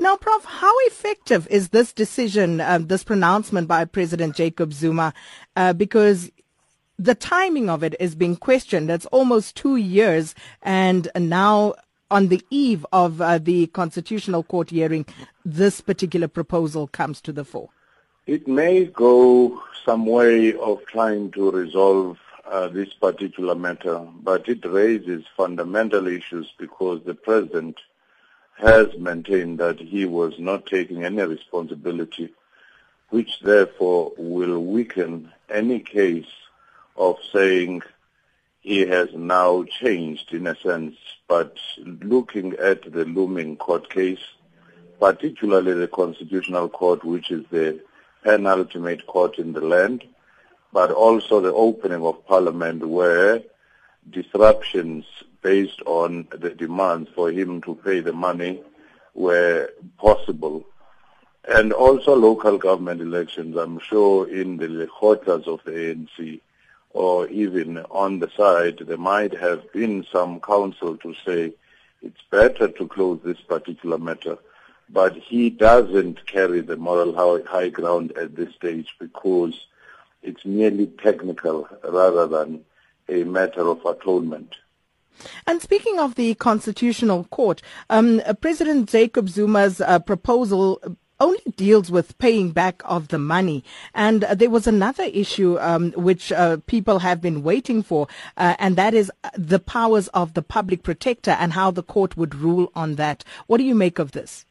Now, Prof, how effective is this decision, uh, this pronouncement by President Jacob Zuma? Uh, because the timing of it is being questioned. It's almost two years, and now on the eve of uh, the Constitutional Court hearing, this particular proposal comes to the fore. It may go some way of trying to resolve uh, this particular matter, but it raises fundamental issues because the president has maintained that he was not taking any responsibility, which therefore will weaken any case of saying he has now changed in a sense, but looking at the looming court case, particularly the Constitutional Court, which is the penultimate court in the land, but also the opening of Parliament where disruptions based on the demands for him to pay the money were possible. And also local government elections, I'm sure in the quarters of the ANC or even on the side, there might have been some counsel to say it's better to close this particular matter. But he doesn't carry the moral high ground at this stage because it's merely technical rather than a matter of atonement. And speaking of the Constitutional Court, um, President Jacob Zuma's uh, proposal only deals with paying back of the money. And uh, there was another issue um, which uh, people have been waiting for, uh, and that is the powers of the public protector and how the court would rule on that. What do you make of this?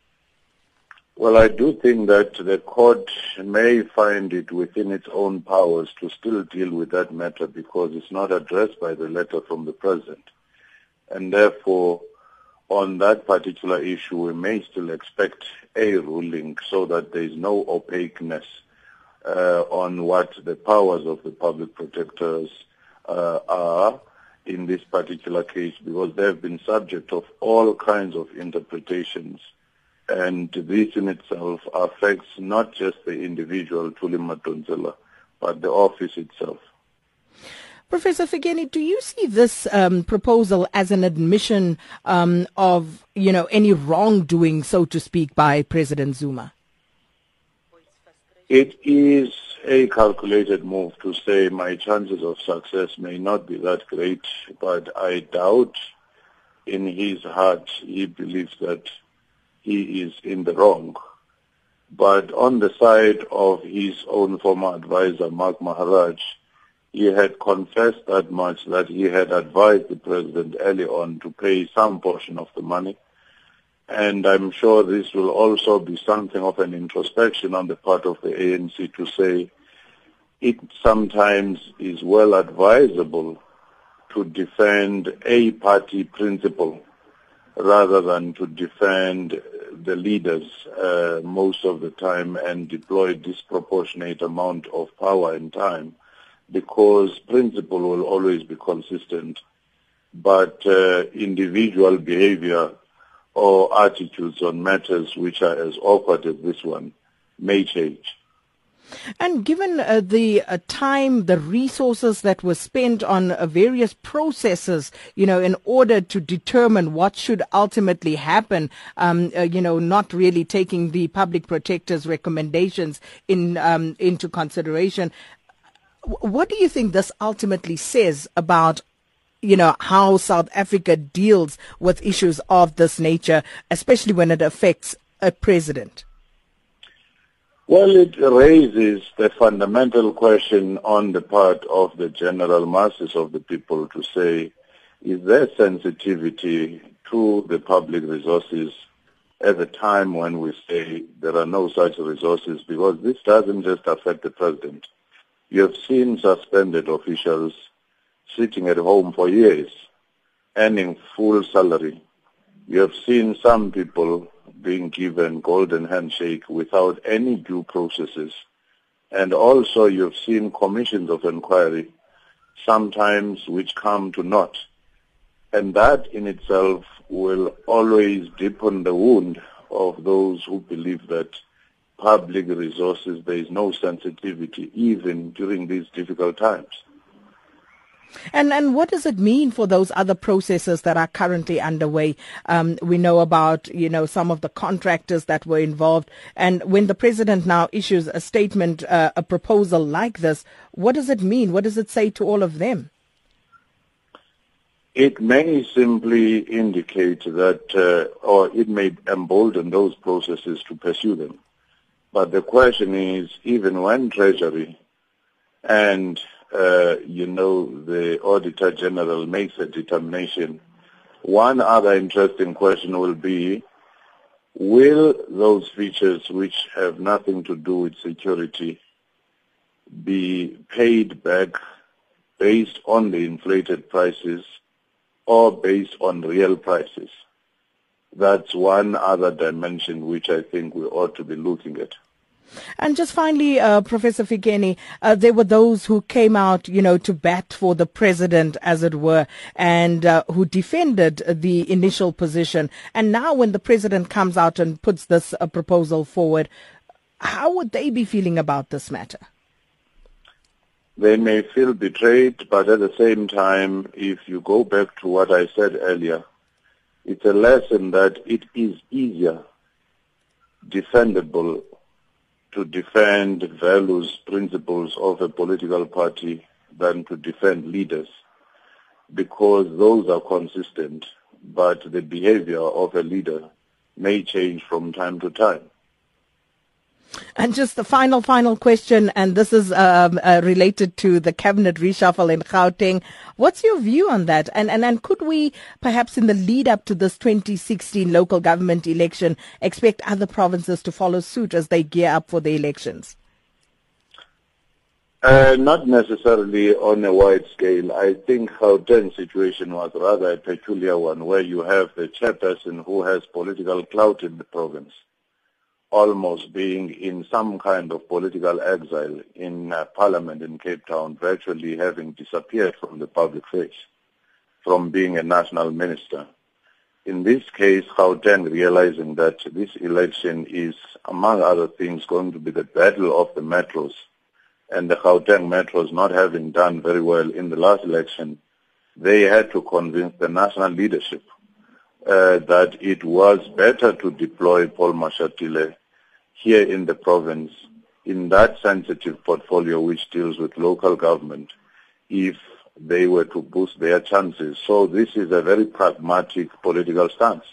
Well, I do think that the court may find it within its own powers to still deal with that matter because it's not addressed by the letter from the president. And therefore, on that particular issue, we may still expect a ruling so that there is no opaqueness uh, on what the powers of the public protectors uh, are in this particular case because they have been subject of all kinds of interpretations and this in itself affects not just the individual Thuli Madonsela but the office itself. Professor Fikeni, do you see this um, proposal as an admission um, of, you know, any wrongdoing, so to speak, by President Zuma? It is a calculated move to say my chances of success may not be that great, but I doubt in his heart he believes that he is in the wrong. But on the side of his own former advisor, Mac Maharaj, he had confessed that much that he had advised the president early on to pay some portion of the money. And I'm sure this will also be something of an introspection on the part of the ANC to say it sometimes is well advisable to defend a party principle rather than to defend the leaders uh, most of the time and deploy disproportionate amount of power and time because principle will always be consistent, but uh, individual behavior or attitudes on matters which are as awkward as this one may change. And given uh, the uh, time, the resources that were spent on uh, various processes, you know, in order to determine what should ultimately happen, um, uh, you know, not really taking the public protector's recommendations in um, into consideration, what do you think this ultimately says about you know how South Africa deals with issues of this nature, especially when it affects a president? Well, it raises the fundamental question on the part of the general masses of the people to say, is there sensitivity to the public resources at a time when we say there are no such resources? Because this doesn't just affect the president. You have seen suspended officials sitting at home for years, earning full salary. You have seen some people being given golden handshake without any due processes. And also you've seen commissions of inquiry, sometimes which come to naught. And that in itself will always deepen the wound of those who believe that public resources, there is no sensitivity even during these difficult times. And and what does it mean for those other processes that are currently underway? Um, we know about you know some of the contractors that were involved, and when the president now issues a statement, uh, a proposal like this, what does it mean? What does it say to all of them? It may simply indicate that, uh, or it may embolden those processes to pursue them. But the question is, even when Treasury and uh, you know, the Auditor General makes a determination. One other interesting question will be, will those features which have nothing to do with security be paid back based on the inflated prices or based on real prices? That's one other dimension which I think we ought to be looking at. And just finally, uh, Professor Fikeni, uh, there were those who came out, you know, to bat for the president, as it were, and uh, who defended the initial position. And now, when the president comes out and puts this uh, proposal forward, how would they be feeling about this matter? They may feel betrayed, but at the same time, if you go back to what I said earlier, it's a lesson that it is easier defendable to defend values, principles of a political party than to defend leaders because those are consistent, but the behavior of a leader may change from time to time. And just the final, final question, and this is um, uh, related to the cabinet reshuffle in Gauteng. What's your view on that? And, and and could we perhaps, in the lead up to this 2016 local government election, expect other provinces to follow suit as they gear up for the elections? Uh, not necessarily on a wide scale. I think Gauteng situation was rather a peculiar one, where you have the chairperson who has political clout in the province almost being in some kind of political exile in uh, Parliament in Cape Town, virtually having disappeared from the public face, from being a national minister. In this case, Gauteng realizing that this election is, among other things, going to be the battle of the metros, and the Gauteng metros not having done very well in the last election, they had to convince the national leadership uh, that it was better to deploy Paul Mashatile here in the province in that sensitive portfolio which deals with local government if they were to boost their chances. So this is a very pragmatic political stance.